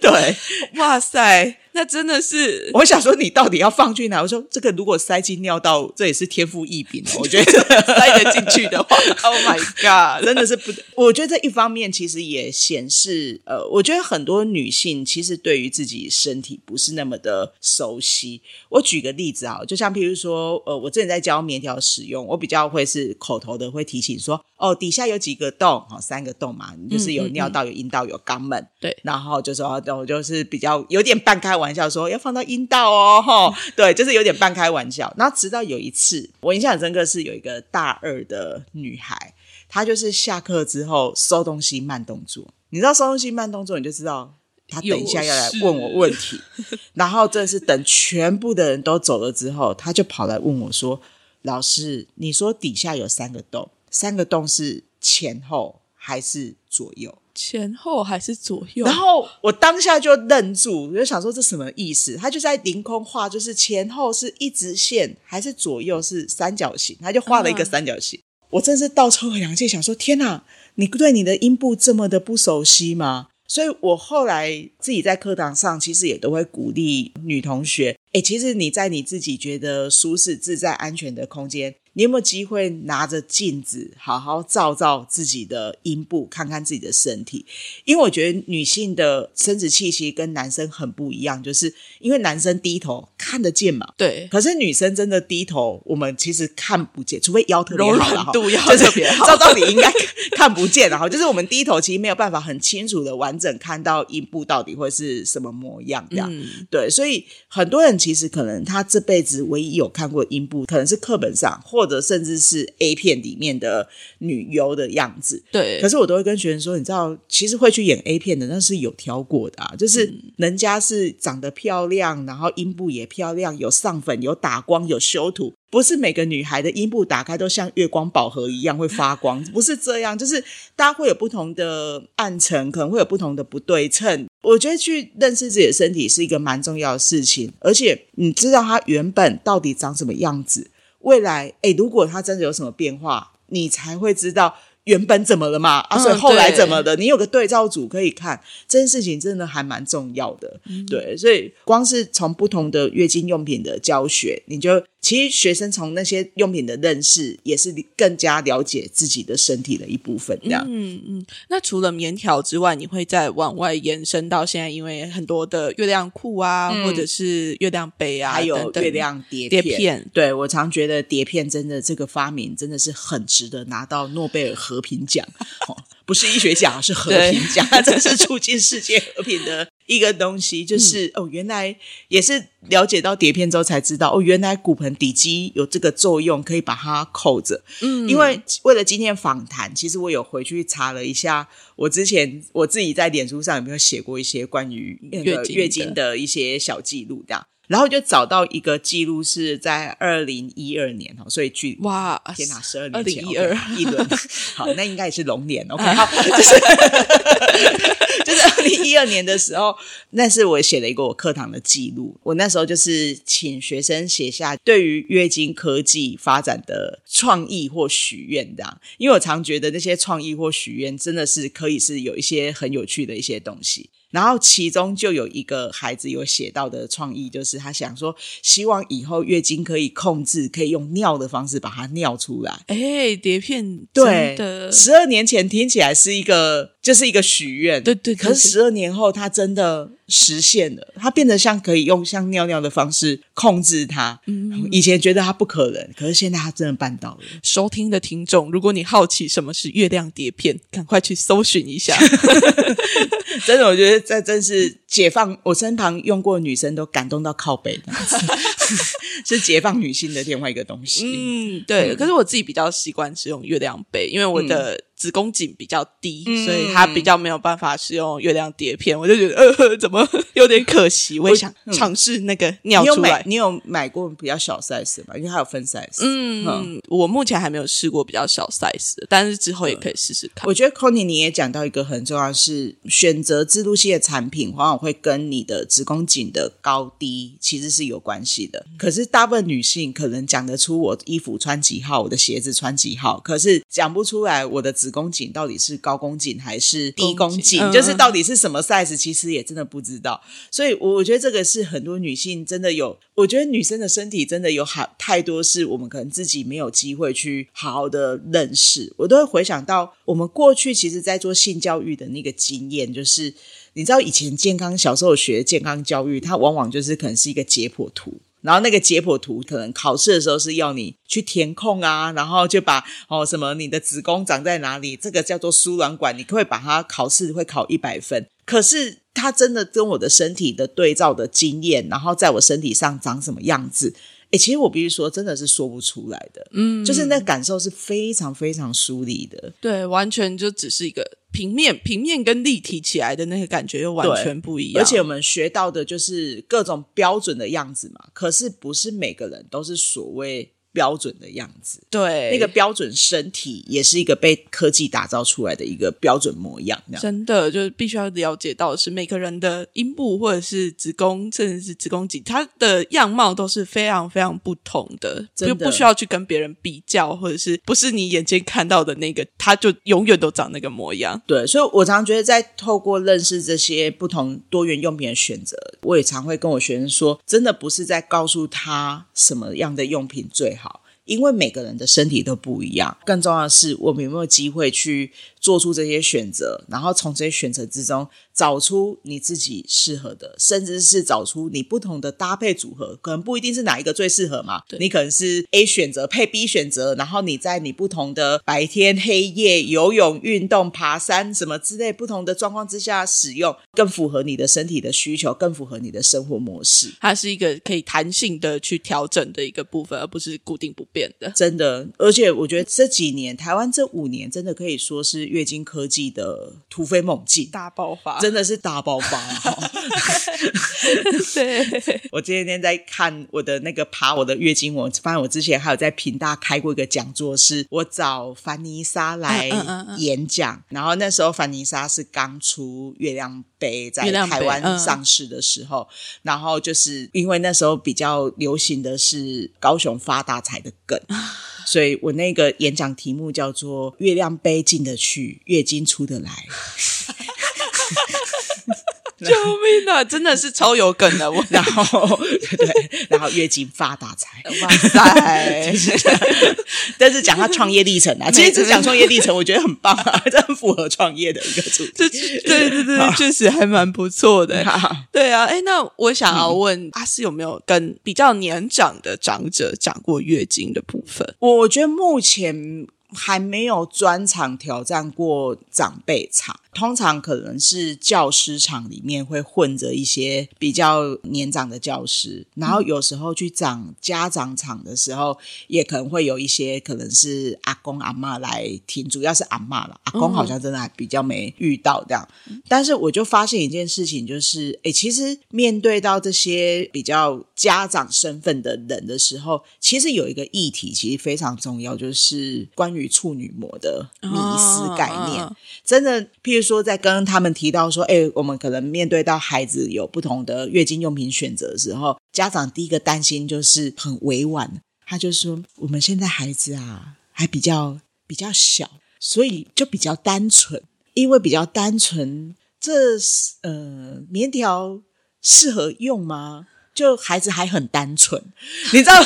对，哇塞！那真的是，我想说，你到底要放去哪？我说这个如果塞进尿道，这也是天赋异禀。我觉得 [LAUGHS] 塞得进去的话，[LAUGHS] Oh my God，真的是不。我觉得这一方面其实也显示，呃，我觉得很多女性其实对于自己身体不是那么的熟悉。我举个例子啊，就像譬如说，呃，我之前在教棉条使用，我比较会是口头的会提醒说，哦，底下有几个洞，哦，三个洞嘛，就是有尿道、有阴道、有肛门。对，然后就说，我就是比较有点半开。玩笑说要放到阴道哦，[LAUGHS] 哈，对，就是有点半开玩笑。然后直到有一次，我印象很深刻，是有一个大二的女孩，她就是下课之后收东西慢动作。你知道收东西慢动作，你就知道她等一下要来问我问题。[LAUGHS] 然后这是等全部的人都走了之后，她就跑来问我说：“老师，你说底下有三个洞，三个洞是前后还是左右？”前后还是左右？然后我当下就愣住，我就想说这什么意思？他就在凌空画，就是前后是一直线，还是左右是三角形？他就画了一个三角形。我真是倒抽了两气，想说天哪，你对你的音部这么的不熟悉吗？所以我后来自己在课堂上，其实也都会鼓励女同学：哎，其实你在你自己觉得舒适、自在、安全的空间。你有没有机会拿着镜子好好照照自己的阴部，看看自己的身体？因为我觉得女性的生殖气息跟男生很不一样，就是因为男生低头看得见嘛，对。可是女生真的低头，我们其实看不见，除非腰特别好，柔软度要特别好，照道理应该 [LAUGHS] 看不见。然后就是我们低头，其实没有办法很清楚的完整看到阴部到底会是什么模样。这样对，所以很多人其实可能他这辈子唯一有看过阴部，可能是课本上或。或者甚至是 A 片里面的女优的样子，对。可是我都会跟学生说，你知道，其实会去演 A 片的，那是有挑过的啊，就是人家是长得漂亮，然后阴部也漂亮，有上粉，有打光，有修图，不是每个女孩的阴部打开都像月光宝盒一样会发光，[LAUGHS] 不是这样，就是大家会有不同的暗沉，可能会有不同的不对称。我觉得去认识自己的身体是一个蛮重要的事情，而且你知道它原本到底长什么样子。未来，哎，如果它真的有什么变化，你才会知道原本怎么了嘛？啊，所以后来怎么的？你有个对照组可以看，这件事情真的还蛮重要的。对，所以光是从不同的月经用品的教学，你就。其实学生从那些用品的认识，也是更加了解自己的身体的一部分。这样，嗯嗯。那除了棉条之外，你会再往外延伸到现在，因为很多的月亮裤啊，或者是月亮杯啊，还有月亮碟碟片。对我常觉得碟片真的这个发明真的是很值得拿到诺贝尔和平奖。[LAUGHS] 哦不是医学奖，是和平奖，这是促进世界和平的一个东西。[LAUGHS] 就是哦，原来也是了解到碟片之后才知道，哦，原来骨盆底肌有这个作用，可以把它扣着。嗯，因为为了今天访谈，其实我有回去查了一下，我之前我自己在脸书上有没有写过一些关于月月经的一些小记录，这样。然后就找到一个记录是在二零一二年哦，所以距哇天哪，十二年前一二一轮，[LAUGHS] 好，那应该也是龙年，OK，[LAUGHS] 好，就是 [LAUGHS] 就是二零一二年的时候，那是我写了一个我课堂的记录。我那时候就是请学生写下对于月经科技发展的创意或许愿，这样，因为我常觉得那些创意或许愿真的是可以是有一些很有趣的一些东西。然后其中就有一个孩子有写到的创意，就是他想说，希望以后月经可以控制，可以用尿的方式把它尿出来。哎，碟片对的，十二年前听起来是一个，就是一个许愿。对对，可是十二年后，他真的实现了，他变得像可以用像尿尿的方式控制它。嗯，以前觉得他不可能，可是现在他真的办到了。收听的听众，如果你好奇什么是月亮碟片，赶快去搜寻一下。[LAUGHS] [LAUGHS] 真的，我觉得这真是解放我身旁用过女生都感动到靠背，[LAUGHS] 是解放女性的另外一个东西。嗯，对。可是我自己比较习惯使用月亮杯，因为我的。子宫颈比较低，所以它比较没有办法使用月亮碟片，我就觉得呃，怎么 [LAUGHS] 有点可惜。我也想尝试那个尿出来。你有买过比较小 size 吗？因为它有分 size。嗯，我目前还没有试过比较小 size，但是之后也可以试试看。我觉得 Conny 你也讲到一个很重要是，选择制度系的产品，往往会跟你的子宫颈的高低其实是有关系的。可是大部分女性可能讲得出我衣服穿几号，我的鞋子穿几号，可是讲不出来我的子宫颈到底是高宫颈还是低宫颈，就是到底是什么 size，其实也真的不知道。所以我我觉得这个是很多女性真的有，我觉得女生的身体真的有好太多是我们可能自己没有机会去好好的认识。我都会回想到我们过去其实在做性教育的那个经验，就是你知道以前健康小时候学健康教育，它往往就是可能是一个解剖图。然后那个解剖图可能考试的时候是要你去填空啊，然后就把哦什么你的子宫长在哪里，这个叫做输卵管，你会把它考试会考一百分。可是它真的跟我的身体的对照的经验，然后在我身体上长什么样子？哎，其实我必须说，真的是说不出来的。嗯，就是那感受是非常非常疏离的。对，完全就只是一个平面，平面跟立体起来的那个感觉又完全不一样。而且我们学到的就是各种标准的样子嘛，可是不是每个人都是所谓。标准的样子，对，那个标准身体也是一个被科技打造出来的一个标准模样。真的，就是必须要了解到是每个人的阴部或者是子宫，甚至是子宫颈，它的样貌都是非常非常不同的，就不需要去跟别人比较，或者是不是你眼睛看到的那个，它就永远都长那个模样。对，所以我常觉得在透过认识这些不同多元用品的选择，我也常会跟我学生说，真的不是在告诉他什么样的用品最好。因为每个人的身体都不一样，更重要的是，我们有没有机会去做出这些选择，然后从这些选择之中。找出你自己适合的，甚至是找出你不同的搭配组合，可能不一定是哪一个最适合嘛。你可能是 A 选择配 B 选择，然后你在你不同的白天、黑夜、游泳、运动、爬山什么之类不同的状况之下使用，更符合你的身体的需求，更符合你的生活模式。它是一个可以弹性的去调整的一个部分，而不是固定不变的。真的，而且我觉得这几年台湾这五年真的可以说是月经科技的突飞猛进、大爆发。真的是大爆发！[LAUGHS] 对，我今天在看我的那个爬我的月经，我发现我之前还有在平大开过一个讲座，是我找凡妮莎来演讲。然后那时候凡妮莎是刚出月亮杯在台湾上市的时候，然后就是因为那时候比较流行的是高雄发大财的梗，[LAUGHS] 所以我那个演讲题目叫做“月亮杯进得去，月经出得来”。[LAUGHS] [LAUGHS] 救命啊！真的是超有梗的我，[LAUGHS] 然后对，然后月经发大财，哇塞！[LAUGHS] 但是讲他创业历程啊，其实只讲创业历程，我觉得很棒啊，这很符合创业的一个主题。对对对，确实还蛮不错的。对啊，哎，那我想要问阿斯有没有跟比较年长的长者讲过月经的部分？我我觉得目前还没有专场挑战过长辈场。通常可能是教师场里面会混着一些比较年长的教师，然后有时候去长家长场的时候，也可能会有一些可能是阿公阿妈来听，主要是阿妈了，阿公好像真的还比较没遇到这样。但是我就发现一件事情，就是诶，其实面对到这些比较家长身份的人的时候，其实有一个议题其实非常重要，就是关于处女膜的迷思概念，真的，譬如。说在跟他们提到说，哎，我们可能面对到孩子有不同的月经用品选择的时候，家长第一个担心就是很委婉，他就说我们现在孩子啊还比较比较小，所以就比较单纯，因为比较单纯，这呃棉条适合用吗？就孩子还很单纯，[LAUGHS] 你知道？[LAUGHS]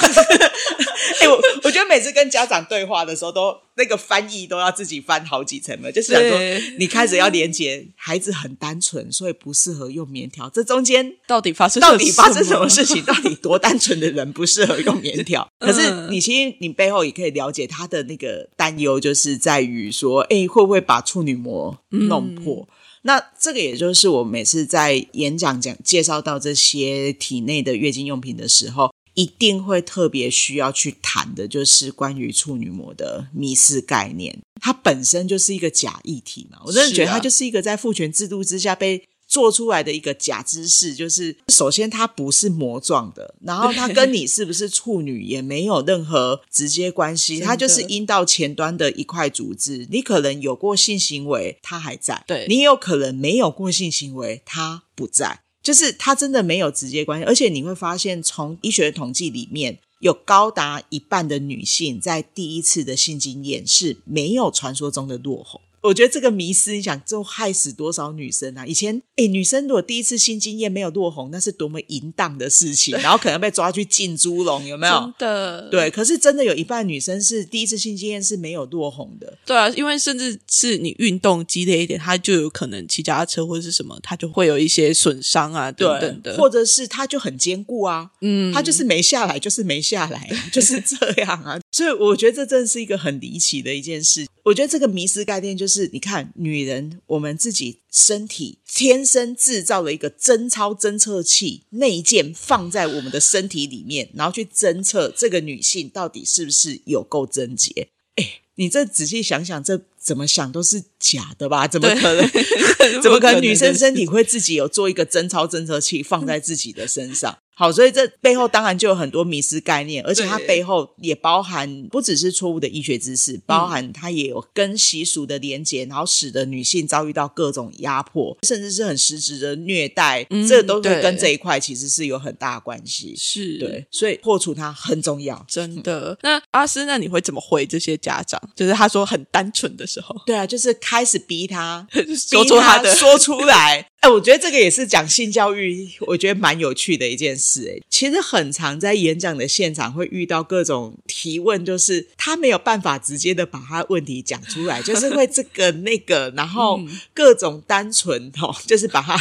哎，我我觉得每次跟家长对话的时候，都那个翻译都要自己翻好几层了，就是想说你开始要连接孩子很单纯，所以不适合用棉条。这中间到底发生到底发生什么事情？[LAUGHS] 到底多单纯的人不适合用棉条？可是你其实你背后也可以了解他的那个担忧，就是在于说，哎，会不会把处女膜弄破？那这个也就是我每次在演讲讲介绍到这些体内的月经用品的时候，一定会特别需要去谈的，就是关于处女膜的迷思概念。它本身就是一个假议题嘛，我真的觉得它就是一个在父权制度之下被。做出来的一个假知识，就是首先它不是膜状的，然后它跟你是不是处女也没有任何直接关系，它就是阴道前端的一块组织。你可能有过性行为，它还在；对你有可能没有过性行为，它不在，就是它真的没有直接关系。而且你会发现，从医学统计里面有高达一半的女性在第一次的性经验是没有传说中的落红。我觉得这个迷失，你想，就害死多少女生啊？以前，哎，女生如果第一次性经验没有落红，那是多么淫荡的事情，然后可能被抓去进猪笼，有没有？真的，对。可是真的有一半女生是第一次性经验是没有落红的。对啊，因为甚至是你运动激烈一点，她就有可能骑脚踏车或者是什么，她就会有一些损伤啊等等的，或者是她就很坚固啊，嗯，她就是没下来，就是没下来，[LAUGHS] 就是这样啊。所以我觉得这真的是一个很离奇的一件事。我觉得这个迷失概念就是，你看，女人我们自己身体天生制造了一个贞操侦测器内件放在我们的身体里面，然后去侦测这个女性到底是不是有够贞洁。哎，你这仔细想想，这怎么想都是假的吧？怎么可能？[LAUGHS] 怎么可能女生身体会自己有做一个贞操侦测器放在自己的身上？好，所以这背后当然就有很多迷失概念，而且它背后也包含不只是错误的医学知识，包含它也有跟习俗的连结，然后使得女性遭遇到各种压迫，甚至是很实质的虐待，这都是跟这一块其实是有很大关系。是对，所以破除它很重要，真的。那阿斯，那你会怎么回这些家长？就是他说很单纯的时候，对啊，就是开始逼他 [LAUGHS] 说出他的说出来。哎，我觉得这个也是讲性教育，我觉得蛮有趣的一件事。哎，其实很常在演讲的现场会遇到各种提问，就是他没有办法直接的把他问题讲出来，就是会这个那个，然后各种单纯哦，就是把它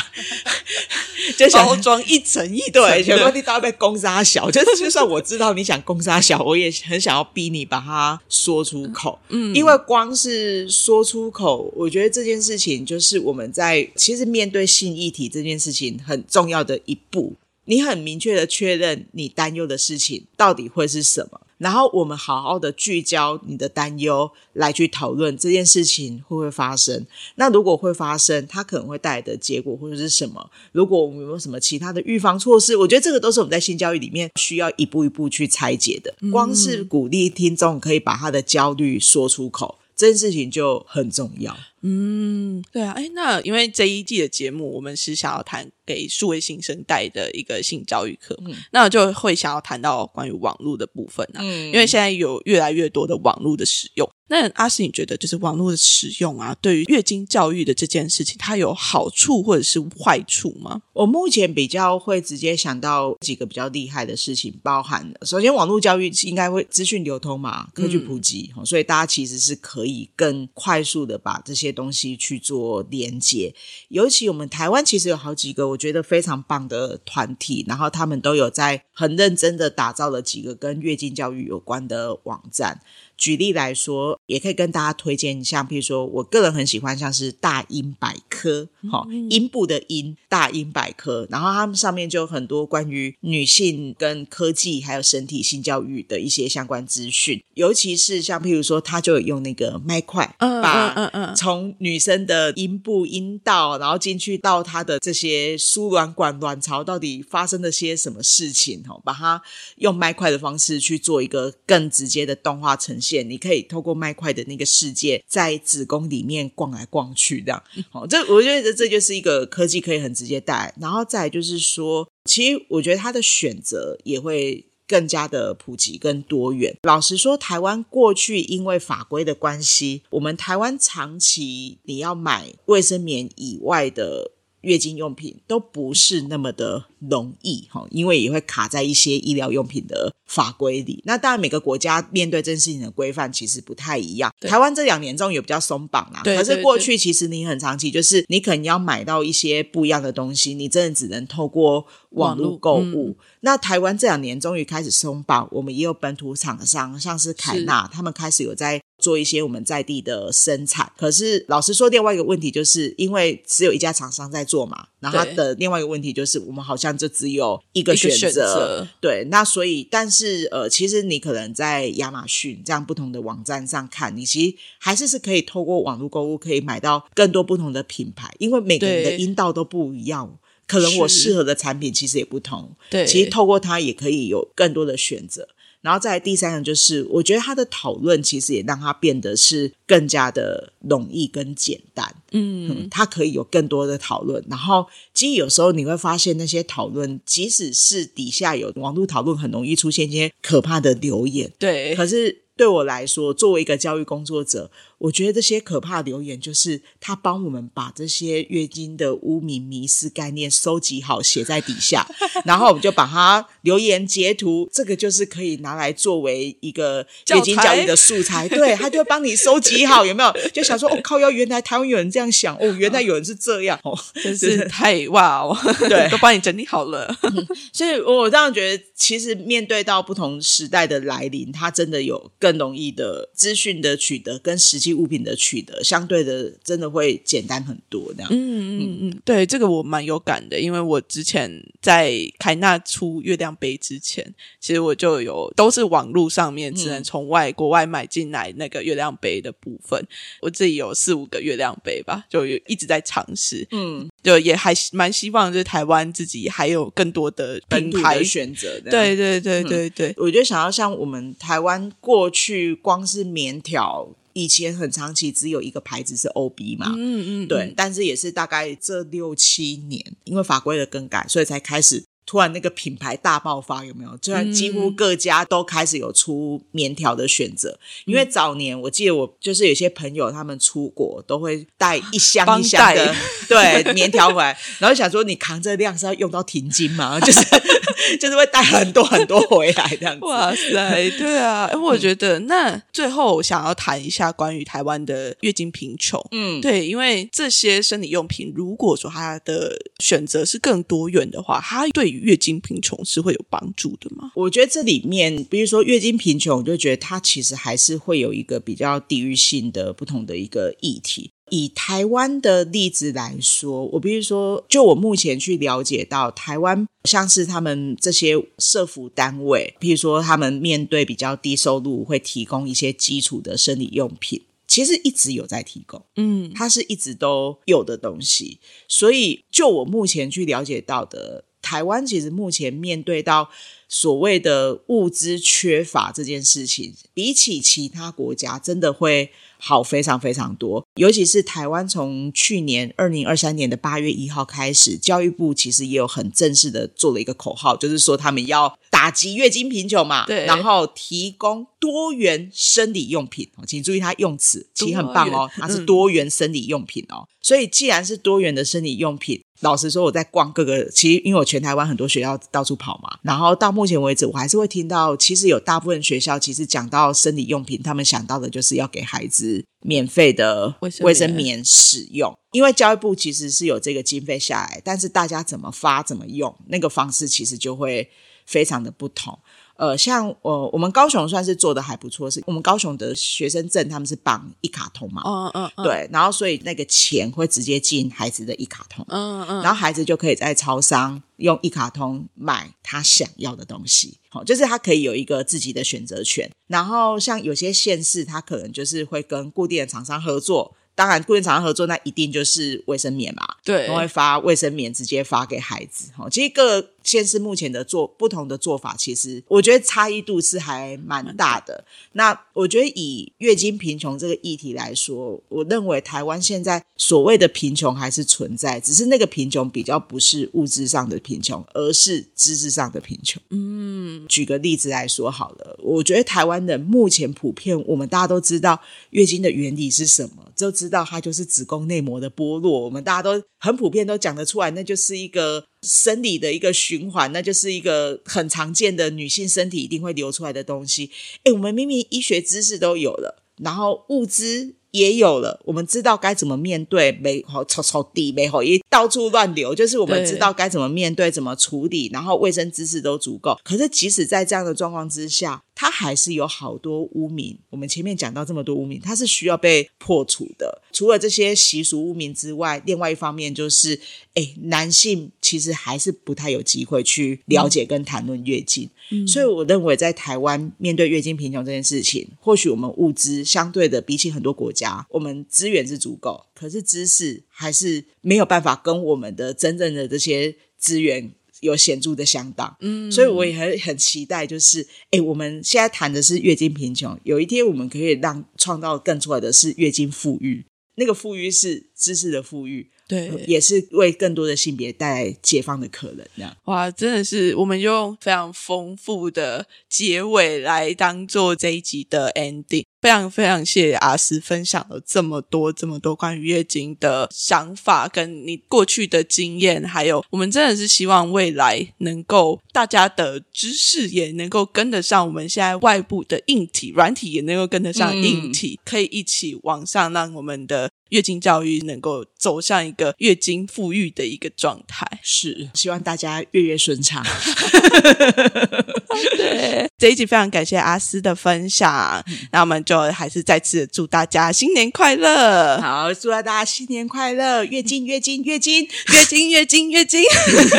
[LAUGHS] 就包装一层一对，全部你都要被攻杀小，就是就算我知道你想攻杀小，我也很想要逼你把它说出口。嗯，因为光是说出口，我觉得这件事情就是我们在其实面对。性议题这件事情很重要的一步，你很明确的确认你担忧的事情到底会是什么，然后我们好好的聚焦你的担忧来去讨论这件事情会不会发生。那如果会发生，它可能会带来的结果或者是什么？如果我们有没有什么其他的预防措施？我觉得这个都是我们在性教育里面需要一步一步去拆解的。光是鼓励听众可以把他的焦虑说出口，这件事情就很重要。嗯，对啊，哎，那因为这一季的节目，我们是想要谈给数位新生代的一个性教育课，那就会想要谈到关于网络的部分啊，嗯因为现在有越来越多的网络的使用。那阿斯，你觉得就是网络的使用啊，对于月经教育的这件事情，它有好处或者是坏处吗？我目前比较会直接想到几个比较厉害的事情，包含首先网络教育应该会资讯流通嘛，科技普及，所以大家其实是可以更快速的把这些东西去做连接。尤其我们台湾其实有好几个我觉得非常棒的团体，然后他们都有在很认真的打造了几个跟月经教育有关的网站。举例来说，也可以跟大家推荐，像譬如说，我个人很喜欢像是大英百科，哈，音部的英，大英百科，然后他们上面就有很多关于女性跟科技还有身体性教育的一些相关资讯，尤其是像譬如说，他就有用那个麦块，把嗯嗯从女生的阴部阴道，然后进去到她的这些输卵管卵巢到底发生了些什么事情，哈，把它用麦块的方式去做一个更直接的动画呈现。你可以透过麦块的那个世界，在子宫里面逛来逛去，这样。好，这我觉得这就是一个科技可以很直接带。然后再就是说，其实我觉得它的选择也会更加的普及跟多元。老实说，台湾过去因为法规的关系，我们台湾长期你要买卫生棉以外的。月经用品都不是那么的容易哈，因为也会卡在一些医疗用品的法规里。那当然，每个国家面对这件事情的规范其实不太一样。台湾这两年终于比较松绑啦，可是过去其实你很长期就是你可能要买到一些不一样的东西，你真的只能透过网络购物。那台湾这两年终于开始松绑，我们也有本土厂商，像是凯纳，他们开始有在。做一些我们在地的生产，可是老实说，另外一个问题就是因为只有一家厂商在做嘛，然后它的另外一个问题就是我们好像就只有一个选择，对，那所以但是呃，其实你可能在亚马逊这样不同的网站上看，你其实还是是可以透过网络购物可以买到更多不同的品牌，因为每个人的阴道都不一样，可能我适合的产品其实也不同，对，其实透过它也可以有更多的选择。然后再第三个就是，我觉得他的讨论其实也让他变得是更加的容易跟简单。嗯，他可以有更多的讨论。然后，其实有时候你会发现，那些讨论，即使是底下有网络讨论，很容易出现一些可怕的留言。对，可是对我来说，作为一个教育工作者，我觉得这些可怕的留言，就是他帮我们把这些月经的污名、迷失概念收集好，写在底下，[LAUGHS] 然后我们就把它留言截图，这个就是可以拿来作为一个月经教育的素材。对，他就会帮你收集好，有没有？就想说，哦，靠，要原来台湾有人这样想，哦，原来有人是这样，[LAUGHS] 哦，真是太哇哦，对 [LAUGHS] 都帮你整理好了。所以我这样觉得，其实面对到不同时代的来临，它真的有更容易的资讯的取得跟实际物品的取得，相对的真的会简单很多。这样，嗯嗯嗯，对，这个我蛮有感的，因为我之前在凯纳出月亮杯之前，其实我就有都是网络上面只能从外国外买进来那个月亮杯的部分，我自己有四五个月亮杯吧，就有一直在尝试，嗯，就也还蛮希望就是台湾自己还有更多的品牌的选择。对对对对对，我觉得想要像我们台湾过去光是棉条，以前很长期只有一个牌子是 OB 嘛，嗯嗯，对，但是也是大概这六七年，因为法规的更改，所以才开始突然那个品牌大爆发，有没有？就然几乎各家都开始有出棉条的选择。因为早年我记得我就是有些朋友他们出国都会带一箱一箱的 [LAUGHS] 对棉条回来，然后想说你扛这量是要用到停经吗？[LAUGHS] 就是 [LAUGHS] 就是会带很多很多回来这样子。哇塞，对啊，哎，我觉得那最后想要谈一下关于台湾的月经贫穷。嗯，对，因为这些生理用品，如果说它的选择是更多元的话，它对于月经贫穷是会有帮助的吗？我觉得这里面，比如说月经贫穷，我就觉得它其实还是会有一个比较地域性的不同的一个议题。以台湾的例子来说，我比如说，就我目前去了解到，台湾像是他们这些社服单位，譬如说他们面对比较低收入，会提供一些基础的生理用品，其实一直有在提供。嗯它是一直都有的东西。所以，就我目前去了解到的，台湾其实目前面对到所谓的物资缺乏这件事情，比起其他国家，真的会好非常非常多。尤其是台湾从去年二零二三年的八月一号开始，教育部其实也有很正式的做了一个口号，就是说他们要打击月经贫穷嘛，对然后提供多元生理用品。哦请注意它用词，其实很棒哦，它是嗯多元生理用品哦。所以既然是多元的生理用品，老实说，我在逛各个，其实因为我全台湾很多学校到处跑嘛，然后到目前为止，我还是会听到，其实有大部分学校其实讲到生理用品，他们想到的就是要给孩子免费的卫生棉使用，因为教育部其实是有这个经费下来，但是大家怎么发怎么用，那个方式其实就会非常的不同。呃，像呃，我们高雄算是做的还不错，是我们高雄的学生证他们是绑一卡通嘛，嗯嗯嗯，对，然后所以那个钱会直接进孩子的一卡通，嗯嗯，然后孩子就可以在超商用一卡通买他想要的东西，好，就是他可以有一个自己的选择权。然后像有些县市，他可能就是会跟固定的厂商合作。当然，固定厂商合作，那一定就是卫生棉嘛，对他会发卫生棉直接发给孩子。哈，其实各个县市目前的做不同的做法，其实我觉得差异度是还蛮大的。那我觉得以月经贫穷这个议题来说，我认为台湾现在所谓的贫穷还是存在，只是那个贫穷比较不是物质上的贫穷，而是知识上的贫穷。嗯，举个例子来说好了，我觉得台湾人目前普遍，我们大家都知道月经的原理是什么，就知道它就是子宫内膜的剥落，我们大家都很普遍都讲得出来，那就是一个生理的一个循环，那就是一个很常见的女性身体一定会流出来的东西。诶，我们明明医学知识都有了，然后物资也有了，我们知道该怎么面对，没好抽抽地，没好一到处乱流，就是我们知道该怎么面对，怎么处理，然后卫生知识都足够。可是即使在这样的状况之下，它还是有好多污名。我们前面讲到这么多污名，它是需要被破除的。除了这些习俗污名之外，另外一方面就是，哎，男性其实还是不太有机会去了解跟谈论月经。所以我认为，在台湾面对月经贫穷这件事情，或许我们物资相对的比起很多国家，我们资源是足够，可是知识还是没有办法跟我们的真正的这些资源有显著的相当。嗯，所以我也很很期待，就是诶，我们现在谈的是月经贫穷，有一天我们可以让创造更出来的是月经富裕。那个富裕是知识的富裕，对，也是为更多的性别带来解放的可能。这样哇，真的是我们用非常丰富的结尾来当做这一集的 ending。非常非常谢谢阿斯分享了这么多这么多关于月经的想法，跟你过去的经验，还有我们真的是希望未来能够大家的知识也能够跟得上我们现在外部的硬体、软体也能够跟得上硬体，可以一起往上，让我们的。月经教育能够走向一个月经富裕的一个状态，是希望大家月月顺畅。[LAUGHS] 对，这一集非常感谢阿斯的分享，那我们就还是再次祝大家新年快乐。好，祝大家新年快乐，月经月经月经月经月经月经。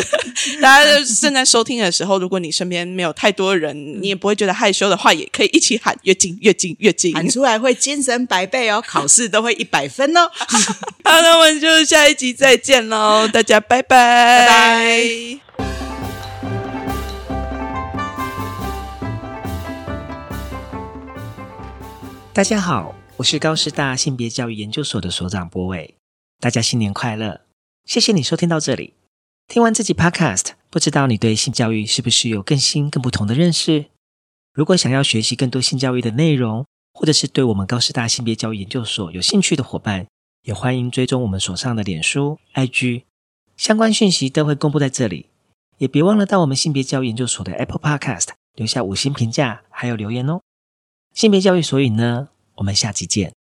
[LAUGHS] 大家正在收听的时候，如果你身边没有太多人，你也不会觉得害羞的话，也可以一起喊月经月经月经，喊出来会精神百倍哦，考试都会一百分。[LAUGHS] 好，那我们就下一集再见喽，大家拜拜。大家好，我是高师大性别教育研究所的所长博伟，大家新年快乐！谢谢你收听到这里。听完这集 Podcast，不知道你对性教育是不是有更新、更不同的认识？如果想要学习更多性教育的内容，或者是对我们高师大性别教育研究所有兴趣的伙伴，也欢迎追踪我们所上的脸书、IG，相关讯息都会公布在这里。也别忘了到我们性别教育研究所的 Apple Podcast 留下五星评价，还有留言哦。性别教育所以呢，我们下期见。